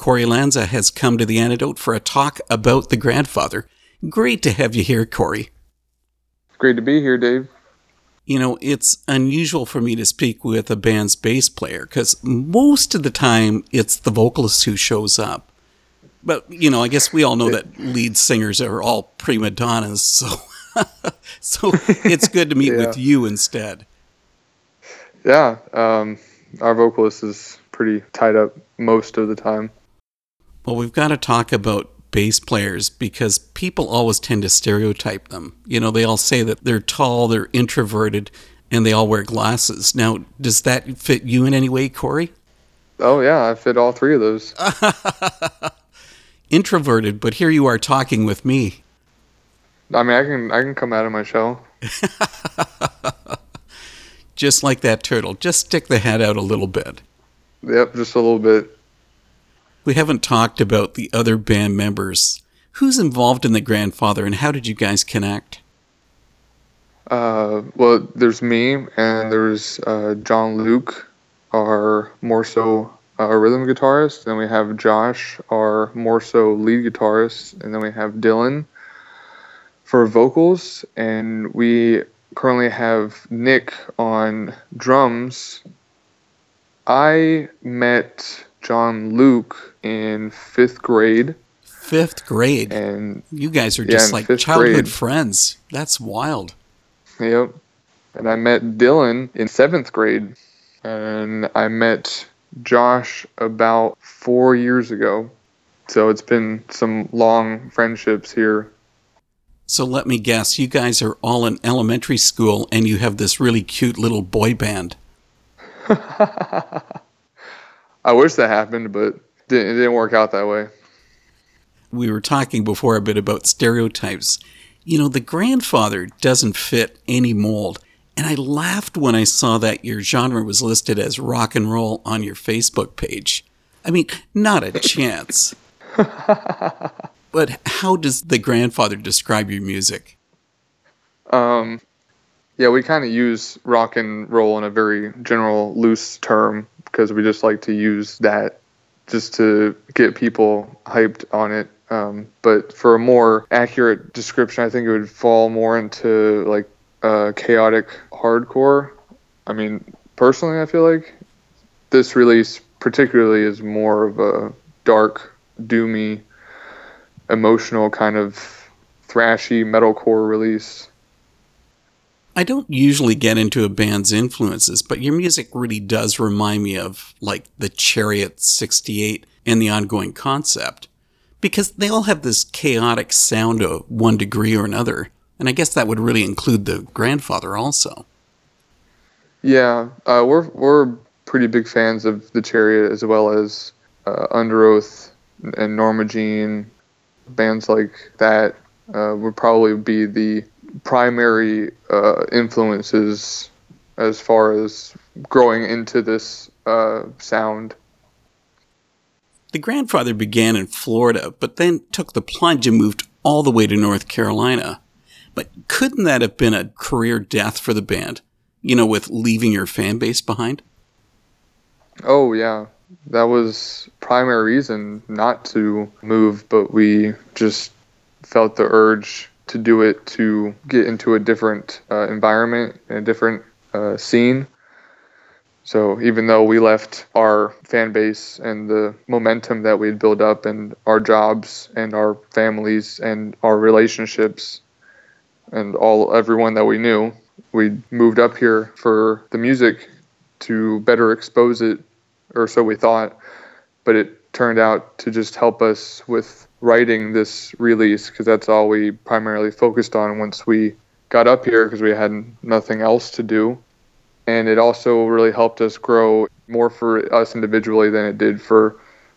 Corey Lanza has come to the antidote for a talk about the grandfather. Great to have you here, Corey. Great to be here, Dave. You know, it's unusual for me to speak with a band's bass player because most of the time it's the vocalist who shows up. But, you know, I guess we all know that lead singers are all prima donnas, so so it's good to meet yeah. with you instead. Yeah, um, our vocalist is pretty tied up most of the time. Well, we've got to talk about bass players because people always tend to stereotype them. You know, they all say that they're tall, they're introverted, and they all wear glasses. Now, does that fit you in any way, Corey? Oh, yeah, I fit all three of those. introverted, but here you are talking with me. I mean, I can I can come out of my shell. just like that turtle, just stick the head out a little bit. Yep, just a little bit. We haven't talked about the other band members. Who's involved in the grandfather, and how did you guys connect? Uh, well, there's me, and there's uh, John Luke, our more so uh, rhythm guitarist. Then we have Josh, our more so lead guitarist, and then we have Dylan for vocals, and we currently have Nick on drums. I met John Luke in fifth grade. Fifth grade, and you guys are just yeah, like childhood grade. friends. That's wild. Yep. And I met Dylan in seventh grade, and I met Josh about four years ago. So it's been some long friendships here so let me guess, you guys are all in elementary school and you have this really cute little boy band. I wish that happened, but it didn't work out that way. We were talking before a bit about stereotypes. You know, the grandfather doesn't fit any mold. And I laughed when I saw that your genre was listed as rock and roll on your Facebook page. I mean, not a chance. But how does the grandfather describe your music? Um, yeah, we kind of use rock and roll in a very general, loose term because we just like to use that just to get people hyped on it. Um, but for a more accurate description, I think it would fall more into like uh, chaotic hardcore. I mean, personally, I feel like this release particularly is more of a dark, doomy emotional kind of thrashy metalcore release. I don't usually get into a band's influences, but your music really does remind me of like the Chariot 68 and the ongoing concept because they all have this chaotic sound to one degree or another. And I guess that would really include the grandfather also. Yeah, uh, we're we're pretty big fans of the Chariot as well as uh, Underoath and Norma Jean bands like that uh, would probably be the primary uh, influences as far as growing into this uh, sound. The grandfather began in Florida, but then took the plunge and moved all the way to North Carolina. But couldn't that have been a career death for the band? You know, with leaving your fan base behind? Oh, yeah that was primary reason not to move, but we just felt the urge to do it to get into a different uh, environment and a different uh, scene. So even though we left our fan base and the momentum that we'd built up and our jobs and our families and our relationships and all everyone that we knew, we moved up here for the music to better expose it or so we thought. But it turned out to just help us with writing this release because that's all we primarily focused on once we got up here because we had nothing else to do. And it also really helped us grow more for us individually than it did for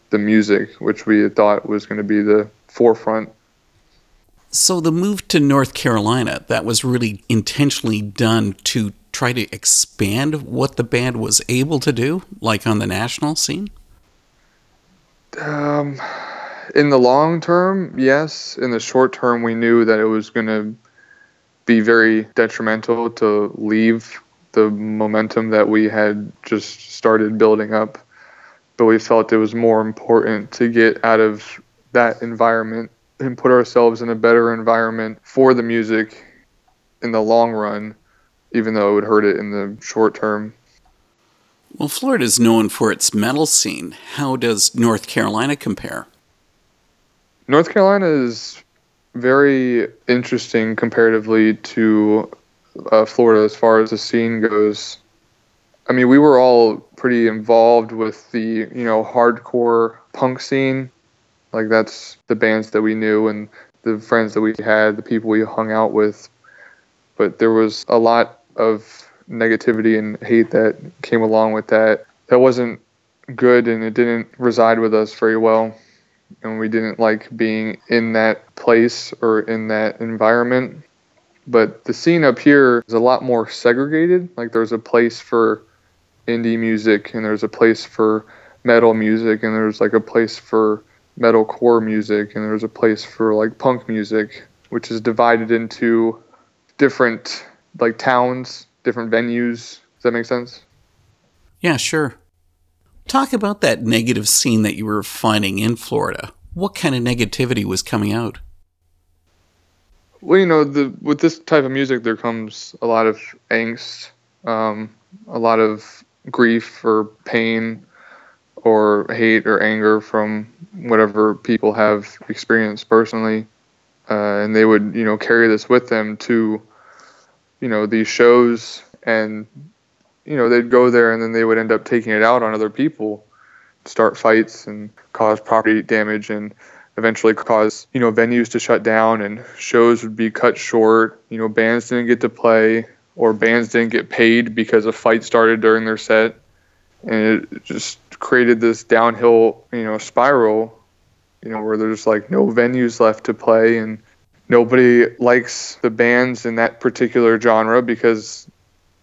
the music, which we thought was going to be the forefront. So the move to North Carolina, that was really intentionally done to try to expand what the band was able to do, like on the national scene? Um, in the long term, yes. In the short term, we knew that it was going to be very detrimental to leave the momentum that we had just started building up. but we felt it was more important to get out of that environment and put ourselves in a better environment for the music in the long run, even though it would hurt it in the short term. Well, Florida is known for its metal scene. How does North Carolina compare? North Carolina is very interesting comparatively to uh, Florida as far as the scene goes. I mean, we were all pretty involved with the you know hardcore punk scene. Like that's the bands that we knew and the friends that we had, the people we hung out with. But there was a lot of negativity and hate that came along with that. That wasn't good and it didn't reside with us very well. And we didn't like being in that place or in that environment. But the scene up here is a lot more segregated. Like there's a place for indie music and there's a place for metal music and there's like a place for metalcore music and there's a place for like punk music, which is divided into different like towns different venues. Does that make sense? Yeah, sure. Talk about that negative scene that you were finding in Florida. What kind of negativity was coming out? Well, you know, the, with this type of music, there comes a lot of angst, um, a lot of grief or pain or hate or anger from whatever people have experienced personally. Uh, and they would, you know, carry this with them to you know these shows and you know they'd go there and then they would end up taking it out on other people start fights and cause property damage and eventually cause you know venues to shut down and shows would be cut short. You know bands didn't get to play or bands didn't get paid because a fight started during their set. And it just created this downhill you know spiral you know where there's like no venues left to play and nobody likes the bands in that particular genre because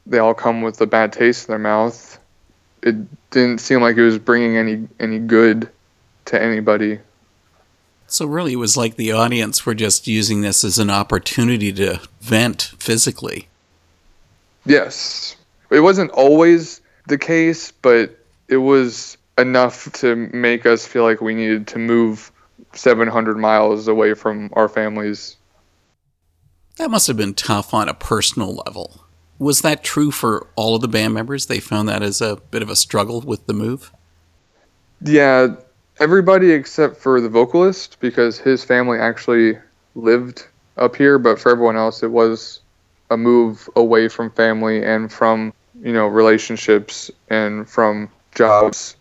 they all come with a bad taste in their mouth. It didn't seem like it was bringing any any good to anybody. So really, it was like the audience were just using this as an opportunity to vent physically. Yes, it wasn't always the case, but it was enough to make us feel like we needed to move 700 miles away from our families. That must have been tough on a personal level. Was that true for all of the band members? They found that as a bit of a struggle with the move? Yeah, everybody except for the vocalist because his family actually lived up here, but for everyone else, it was a move away from family and from, you know, relationships and from jobs.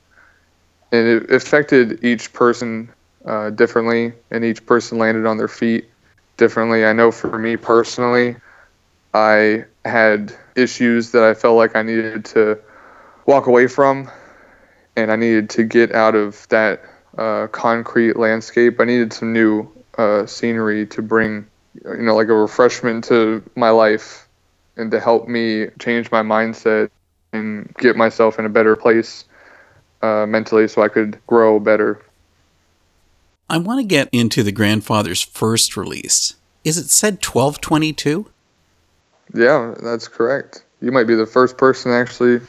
And it affected each person uh, differently, and each person landed on their feet differently. I know for me personally, I had issues that I felt like I needed to walk away from, and I needed to get out of that uh, concrete landscape. I needed some new uh, scenery to bring, you know, like a refreshment to my life and to help me change my mindset and get myself in a better place uh, mentally so I could grow better. I want to get into the grandfather's first release. Is it said 1222? Yeah, that's correct. You might be the first person to actually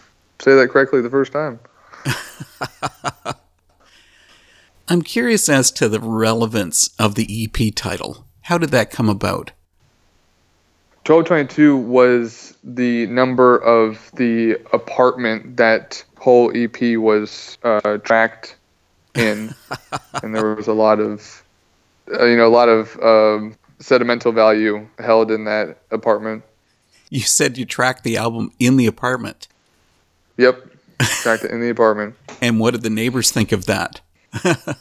say that correctly the first time. I'm curious as to the relevance of the EP title. How did that come about? 1222 was the number of the apartment that whole EP was uh, tracked in, and there was a lot of, uh, you know, a lot of um, sentimental value held in that apartment. You said you tracked the album in the apartment. Yep, tracked it in the apartment. And what did the neighbors think of that?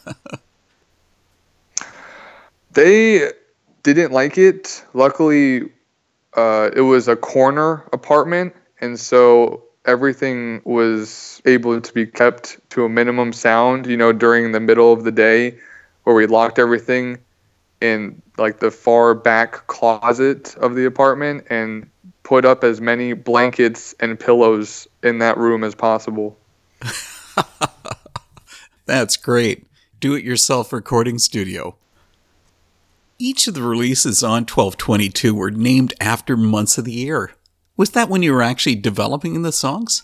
they didn't like it. Luckily, uh, it was a corner apartment, and so everything was able to be kept to a minimum sound, you know, during the middle of the day where we locked everything in like the far back closet of the apartment and put up as many blankets and pillows in that room as possible. That's great. Do it yourself recording studio. Each of the releases on 1222 were named after months of the year. Was that when you were actually developing the songs?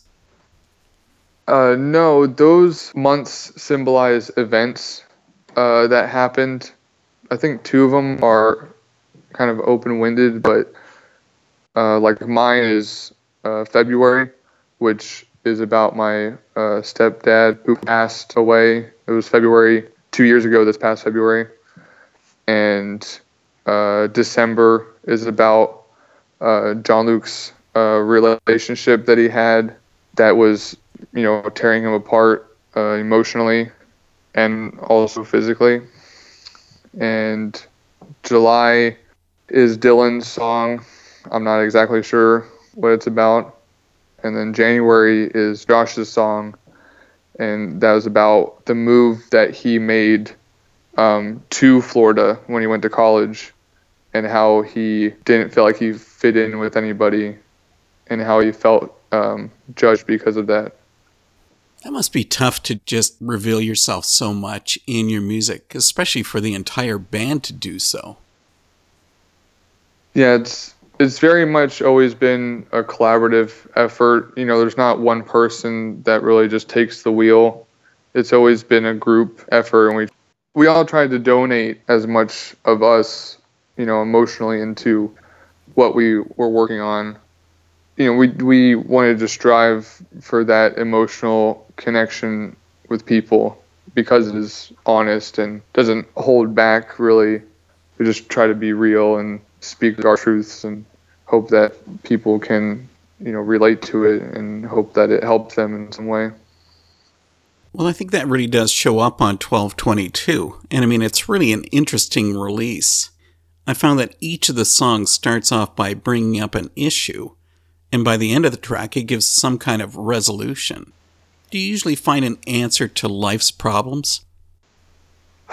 Uh, no, those months symbolize events uh, that happened. I think two of them are kind of open-winded, but uh, like mine is uh, February, which is about my uh, stepdad who passed away. It was February two years ago. This past February, and uh, December is about John Luke's relationship that he had that was you know tearing him apart emotionally and also physically. And July is Dylan's song. I'm not exactly sure what it's about. And then January is Josh's song. And that was about the move that he made um, to Florida when he went to college and how he didn't feel like he fit in with anybody and how he felt um, judged because of that. That must be tough to just reveal yourself so much in your music, especially for the entire band to do so. Yeah, it's it's very much always been a collaborative effort. You know, there's not one person that really just takes the wheel. It's always been a group effort and we we all tried to donate as much of us, you know, emotionally into what we were working on you know, we we wanted to strive for that emotional connection with people because it is honest and doesn't hold back really. We just try to be real and speak our truths and hope that people can, you know, relate to it and hope that it helps them in some way. Well, I think that really does show up on 1222. And I mean, it's really an interesting release. I found that each of the songs starts off by bringing up an issue and by the end of the track, it gives some kind of resolution. Do you usually find an answer to life's problems?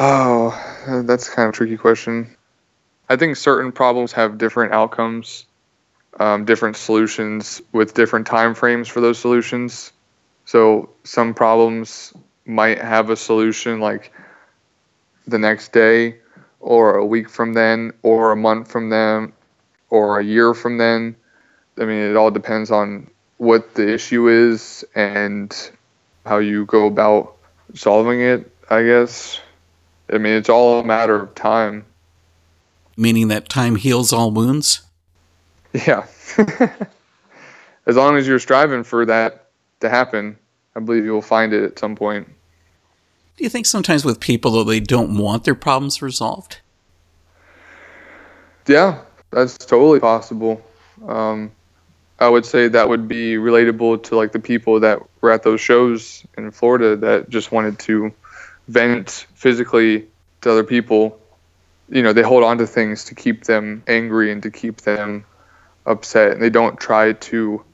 Oh, that's kind of a tricky question. I think certain problems have different outcomes, um, different solutions with different time frames for those solutions. So some problems might have a solution like the next day, or a week from then, or a month from then, or a year from then. I mean, it all depends on what the issue is and how you go about solving it, I guess. I mean, it's all a matter of time. Meaning that time heals all wounds? Yeah. as long as you're striving for that to happen, I believe you'll find it at some point. Do you think sometimes with people, though, they don't want their problems resolved? Yeah, that's totally possible. Um, I would say that would be relatable to like the people that were at those shows in Florida that just wanted to vent physically to other people. You know, they hold on to things to keep them angry and to keep them upset, and they don't try to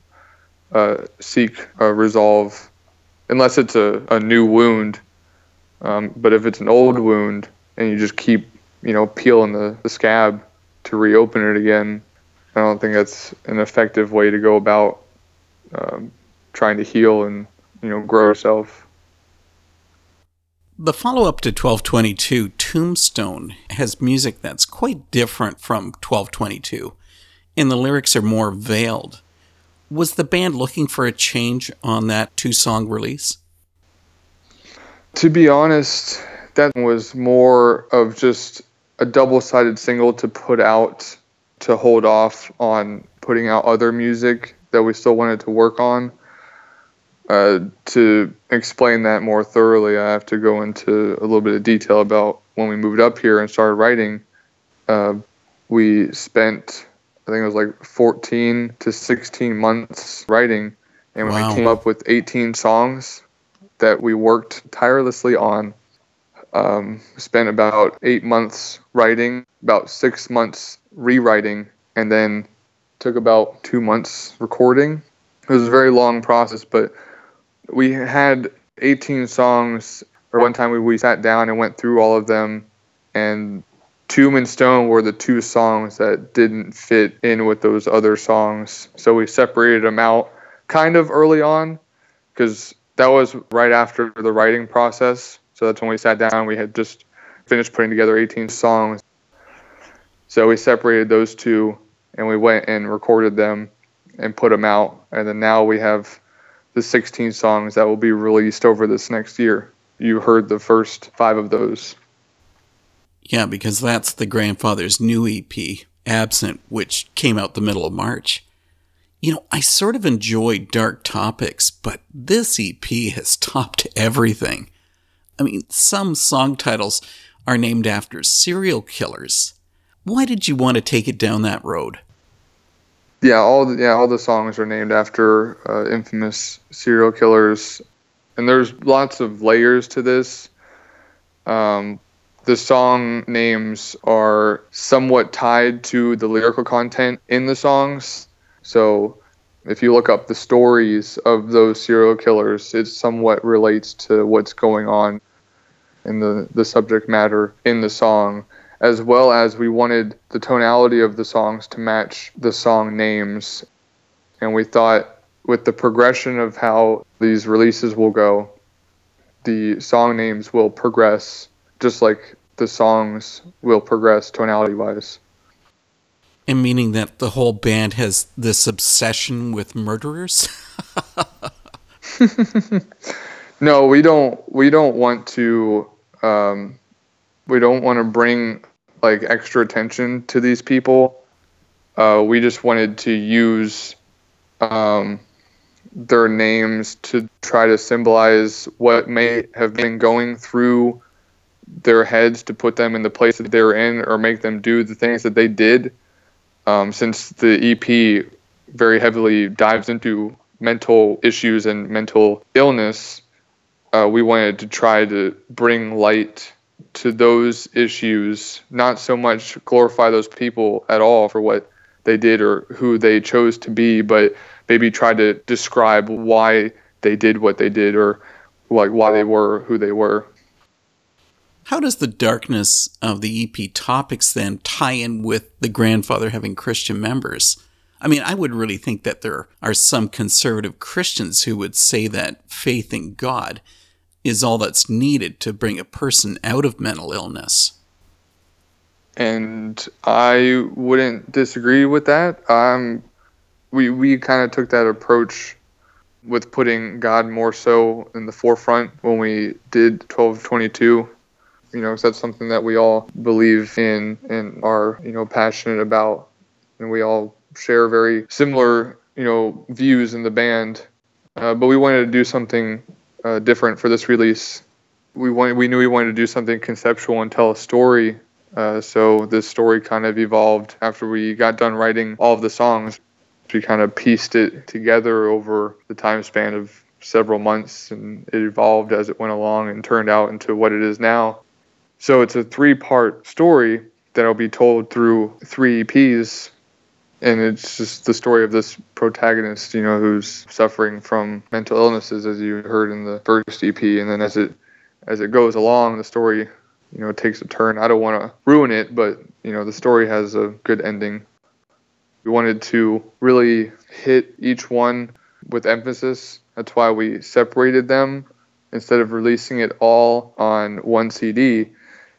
uh, seek a resolve unless it's a, a new wound. Um, but if it's an old wound and you just keep, you know, peeling the, the scab to reopen it again, I don't think that's an effective way to go about um, trying to heal and you know grow yourself. The follow up to 1222, Tombstone, has music that's quite different from 1222, and the lyrics are more veiled. Was the band looking for a change on that two song release? To be honest, that was more of just a double sided single to put out to hold off on putting out other music that we still wanted to work on. Uh, to explain that more thoroughly, I have to go into a little bit of detail about when we moved up here and started writing. Uh, we spent, I think it was like 14 to 16 months writing, and wow. we came up with 18 songs that we worked tirelessly on. Um, spent about eight months writing, about six months rewriting, and then took about two months recording. It was a very long process, but we had 18 songs. Or one time we, we sat down and went through all of them, and Tomb and Stone were the two songs that didn't fit in with those other songs. So we separated them out kind of early on because that was right after the writing process. So that's when we sat down. We had just finished putting together 18 songs. So we separated those two and we went and recorded them and put them out. And then now we have the 16 songs that will be released over this next year. You heard the first five of those. Yeah, because that's the grandfather's new EP, Absent, which came out the middle of March. You know, I sort of enjoy dark topics, but this EP has topped everything. I mean, some song titles are named after serial killers. Why did you want to take it down that road? Yeah, all the, yeah, all the songs are named after uh, infamous serial killers, and there's lots of layers to this. Um, the song names are somewhat tied to the lyrical content in the songs. So if you look up the stories of those serial killers, it somewhat relates to what's going on in the, the subject matter in the song, as well as we wanted the tonality of the songs to match the song names. And we thought with the progression of how these releases will go, the song names will progress just like the songs will progress tonality wise. And meaning that the whole band has this obsession with murderers? no, we don't. We don't want to. Um, we don't want to bring like extra attention to these people. Uh, we just wanted to use um, their names to try to symbolize what may have been going through their heads to put them in the place that they're in or make them do the things that they did. Um, since the EP very heavily dives into mental issues and mental illness, uh, we wanted to try to bring light to those issues, not so much glorify those people at all for what they did or who they chose to be, but maybe try to describe why they did what they did or like why they were who they were. How does the darkness of the EP topics then tie in with the grandfather having Christian members? I mean, I would really think that there are some conservative Christians who would say that faith in God is all that's needed to bring a person out of mental illness. And I wouldn't disagree with that. Um, we we kind of took that approach with putting God more so in the forefront when we did 1222 you know, that's something that we all believe in and are, you know, passionate about. And we all share very similar, you know, views in the band. Uh, but we wanted to do something uh, different for this release. We wanted, we knew we wanted to do something conceptual and tell a story. Uh, so this story kind of evolved after we got done writing all of the songs. We kind of pieced it together over the time span of several months, and it evolved as it went along and turned out into what it is now. So it's a three part story that'll be told through three EPs. And it's just the story of this protagonist, you know, who's suffering from mental illnesses, as you heard in the first EP. And then as it as it goes along, the story, you know, takes a turn. I don't want to ruin it, but you know, the story has a good ending. We wanted to really hit each one with emphasis. That's why we separated them instead of releasing it all on one CD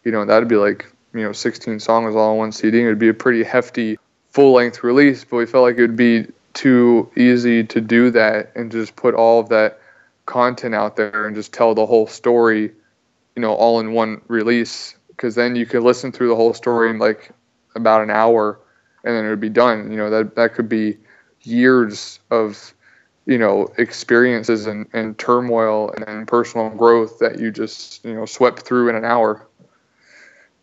you know, that'd be like, you know, 16 songs all on one CD. It would be a pretty hefty full length release, but we felt like it would be too easy to do that and just put all of that content out there and just tell the whole story, you know, all in one release. Because then you could listen through the whole story in like about an hour and then it would be done. You know, that, that could be years of, you know, experiences and, and turmoil and, and personal growth that you just, you know, swept through in an hour.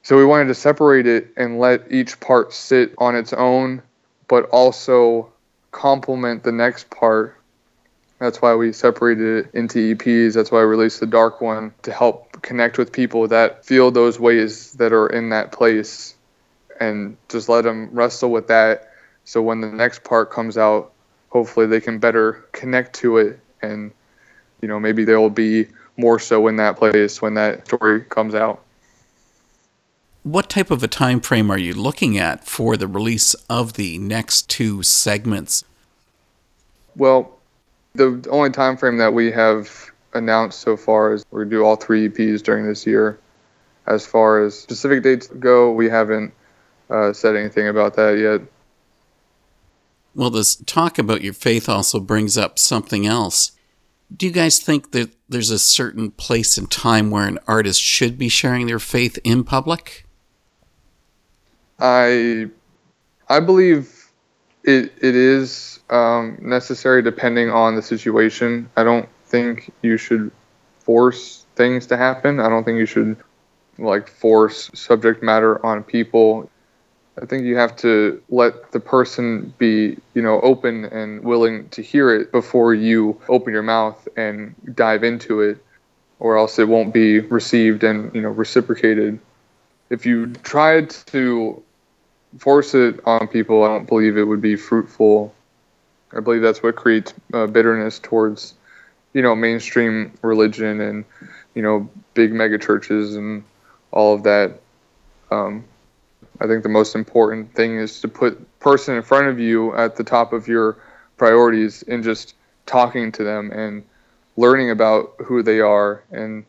So we wanted to separate it and let each part sit on its own, but also complement the next part. That's why we separated it into EPs. That's why I released the dark one to help connect with people that feel those ways that are in that place and just let them wrestle with that. So when the next part comes out, hopefully they can better connect to it and, you know, maybe they'll be more so in that place when that story comes out what type of a time frame are you looking at for the release of the next two segments? Well, the only time frame that we have announced so far is we're going to do all three EPs during this year. As far as specific dates go, we haven't uh, said anything about that yet. Well, this talk about your faith also brings up something else. Do you guys think that there's a certain place and time where an artist should be sharing their faith in public? I I believe it it is um, necessary depending on the situation. I don't think you should force things to happen. I don't think you should like force subject matter on people. I think you have to let the person be, you know, open and willing to hear it before you open your mouth and dive into it, or else it won't be received and, you know, reciprocated. If you tried to force it on people, I don't believe it would be fruitful. I believe that's what creates uh, bitterness towards, you know, mainstream religion and, you know, big mega churches and all of that. Um, I think the most important thing is to put person in front of you at the top of your priorities and just talking to them and learning about who they are and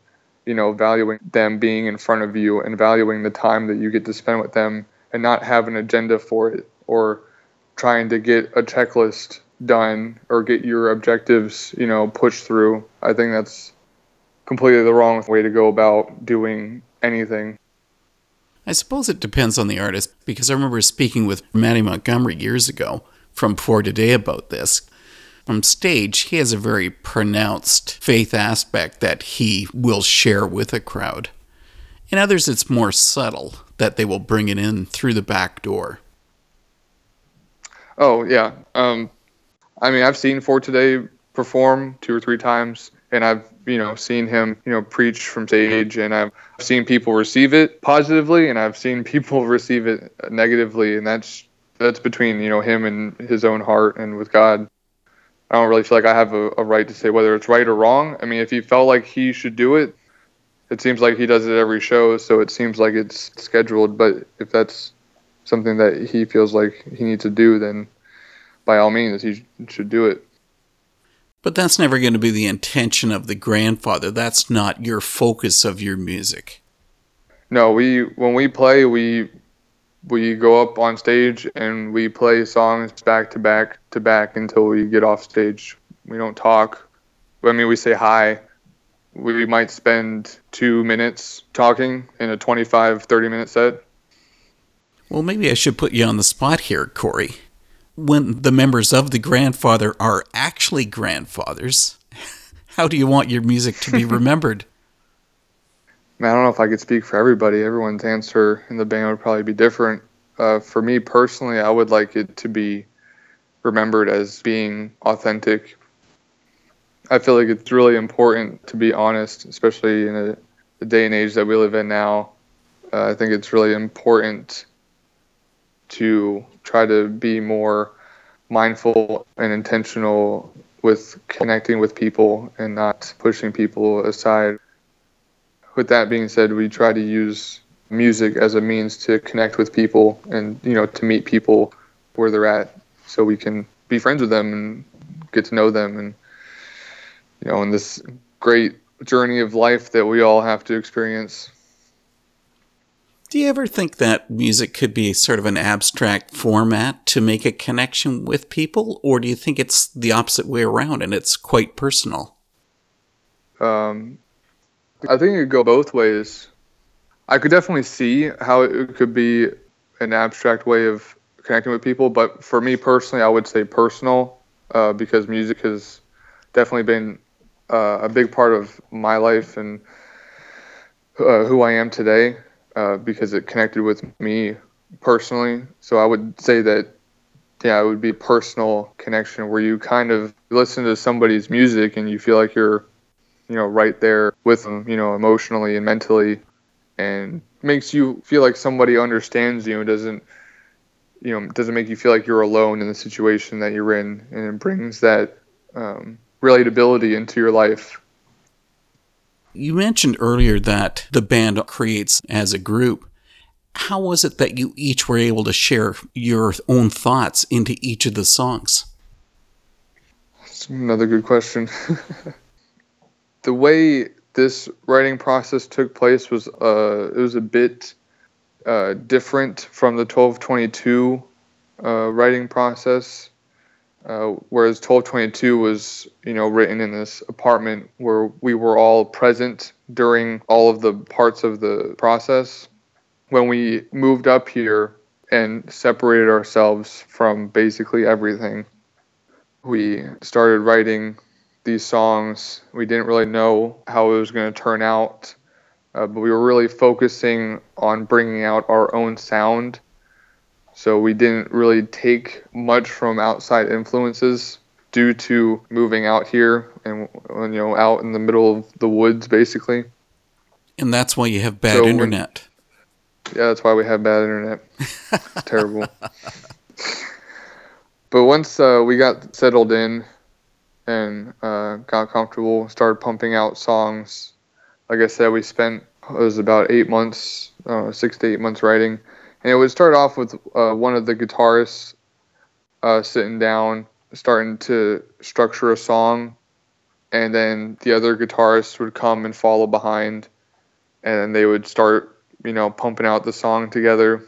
you know valuing them being in front of you and valuing the time that you get to spend with them and not have an agenda for it or trying to get a checklist done or get your objectives you know pushed through i think that's completely the wrong way to go about doing anything I suppose it depends on the artist because I remember speaking with Mattie Montgomery years ago from For Today about this. From stage, he has a very pronounced faith aspect that he will share with a crowd. In others, it's more subtle that they will bring it in through the back door. Oh, yeah. Um, I mean, I've seen For Today perform two or three times, and I've you know seen him you know preach from stage and i've seen people receive it positively and i've seen people receive it negatively and that's that's between you know him and his own heart and with god i don't really feel like i have a, a right to say whether it's right or wrong i mean if he felt like he should do it it seems like he does it every show so it seems like it's scheduled but if that's something that he feels like he needs to do then by all means he should do it but that's never going to be the intention of the grandfather. That's not your focus of your music. No, we when we play, we we go up on stage and we play songs back to back to back until we get off stage. We don't talk. I mean, we say hi. We might spend two minutes talking in a 25, 30 minute set. Well, maybe I should put you on the spot here, Corey when the members of the grandfather are actually grandfathers, how do you want your music to be remembered? Man, I don't know if I could speak for everybody. Everyone's answer in the band would probably be different. Uh, for me personally, I would like it to be remembered as being authentic. I feel like it's really important to be honest, especially in a, a day and age that we live in now. Uh, I think it's really important to try to be more mindful and intentional with connecting with people and not pushing people aside. With that being said, we try to use music as a means to connect with people and you know to meet people where they're at so we can be friends with them and get to know them and you know in this great journey of life that we all have to experience do you ever think that music could be sort of an abstract format to make a connection with people, or do you think it's the opposite way around and it's quite personal? Um, I think it could go both ways. I could definitely see how it could be an abstract way of connecting with people, but for me personally, I would say personal uh, because music has definitely been uh, a big part of my life and uh, who I am today uh, because it connected with me personally. So I would say that, yeah, it would be personal connection where you kind of listen to somebody's music and you feel like you're, you know, right there with them, you know, emotionally and mentally, and makes you feel like somebody understands you and doesn't, you know, doesn't make you feel like you're alone in the situation that you're in, and it brings that um, relatability into your life you mentioned earlier that the band creates as a group. How was it that you each were able to share your own thoughts into each of the songs? That's another good question. the way this writing process took place was uh, it was a bit uh, different from the 1222 uh, writing process. Uh, whereas 1222 was, you know, written in this apartment where we were all present during all of the parts of the process. When we moved up here and separated ourselves from basically everything, we started writing these songs. We didn't really know how it was going to turn out, uh, but we were really focusing on bringing out our own sound so we didn't really take much from outside influences due to moving out here and you know out in the middle of the woods basically. And that's why you have bad so internet. When, yeah, that's why we have bad internet. Terrible. but once uh, we got settled in and uh, got comfortable, started pumping out songs. Like I said, we spent it was about eight months, uh, six to eight months writing and it would start off with uh, one of the guitarists uh, sitting down, starting to structure a song, and then the other guitarists would come and follow behind, and they would start, you know, pumping out the song together,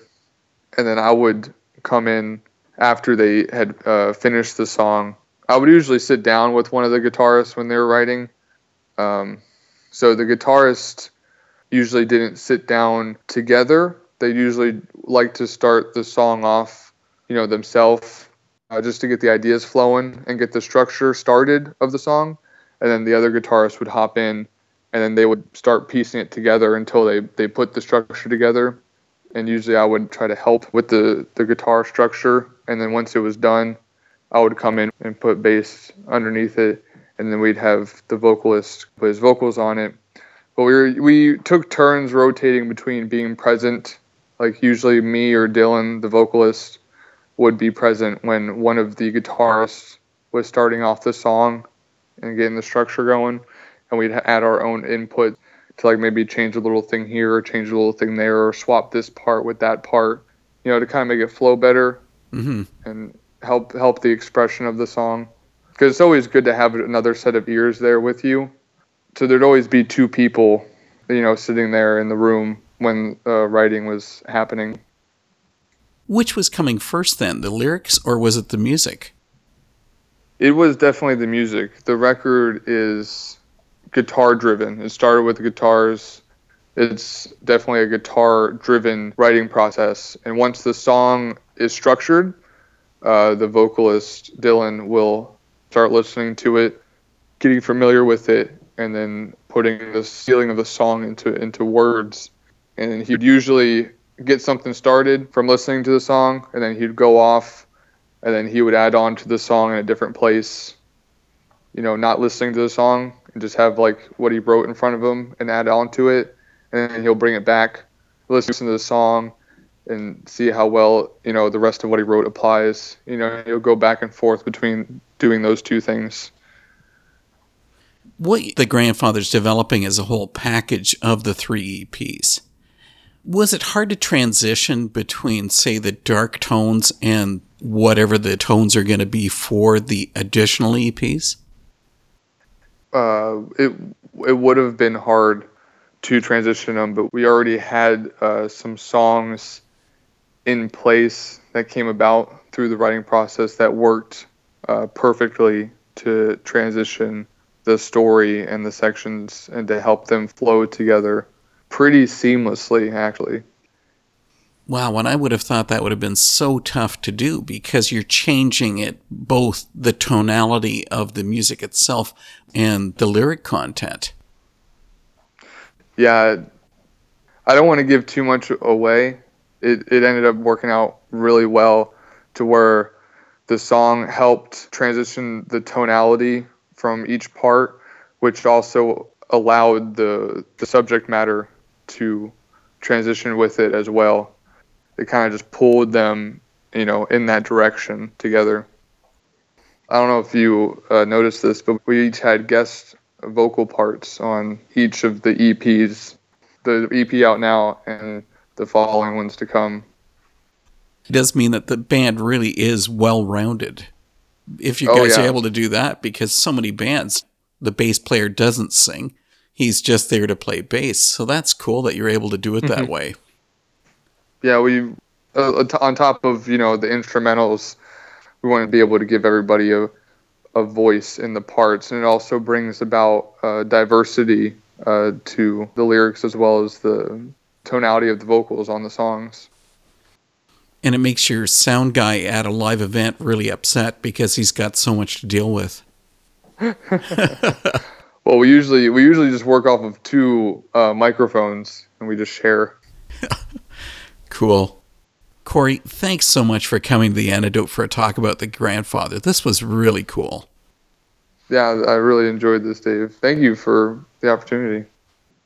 and then I would come in after they had uh, finished the song. I would usually sit down with one of the guitarists when they were writing. Um, so the guitarist usually didn't sit down together they usually like to start the song off, you know, themselves, uh, just to get the ideas flowing and get the structure started of the song. And then the other guitarist would hop in, and then they would start piecing it together until they they put the structure together. And usually I would try to help with the the guitar structure. And then once it was done, I would come in and put bass underneath it, and then we'd have the vocalist put his vocals on it. But we were, we took turns rotating between being present like usually me or Dylan, the vocalist, would be present when one of the guitarists was starting off the song and getting the structure going, and we'd add our own input to like maybe change a little thing here or change a little thing there or swap this part with that part, you know, to kind of make it flow better mm-hmm. and help help the expression of the song. Because it's always good to have another set of ears there with you. So there'd always be two people, you know, sitting there in the room when uh, writing was happening. Which was coming first then, the lyrics or was it the music? It was definitely the music. The record is guitar driven. It started with the guitars. It's definitely a guitar driven writing process. And once the song is structured, uh, the vocalist Dylan will start listening to it, getting familiar with it, and then putting the feeling of the song into into words and he'd usually get something started from listening to the song, and then he'd go off, and then he would add on to the song in a different place. You know, not listening to the song and just have like what he wrote in front of him and add on to it, and then he'll bring it back, listen to the song, and see how well you know the rest of what he wrote applies. You know, he'll go back and forth between doing those two things what the grandfather's developing as a whole package of the three EPs was it hard to transition between, say, the dark tones and whatever the tones are going to be for the additional EPs? Uh, it it would have been hard to transition them, but we already had uh, some songs in place that came about through the writing process that worked uh, perfectly to transition the story and the sections and to help them flow together pretty seamlessly, actually. Wow, and I would have thought that would have been so tough to do because you're changing it both the tonality of the music itself and the lyric content. Yeah, I don't want to give too much away. It, it ended up working out really well to where the song helped transition the tonality from each part, which also allowed the, the subject matter to transition with it as well. It kind of just pulled them, you know, in that direction together. I don't know if you uh, noticed this, but we each had guest vocal parts on each of the EPs, the EP out now and the following ones to come. It does mean that the band really is well rounded. If you oh, guys yeah. are able to do that, because so many bands, the bass player doesn't sing, he's just there to play bass. So that's cool that you're able to do it that mm-hmm. way. Yeah, we uh, on top of you know the instrumentals, we want to be able to give everybody a, a voice in the parts, and it also brings about uh, diversity uh, to the lyrics as well as the tonality of the vocals on the songs. And it makes your sound guy at a live event really upset because he's got so much to deal with. well, we usually we usually just work off of two uh, microphones and we just share. cool. Corey, thanks so much for coming to the antidote for a talk about the grandfather. This was really cool. Yeah, I really enjoyed this, Dave. Thank you for the opportunity.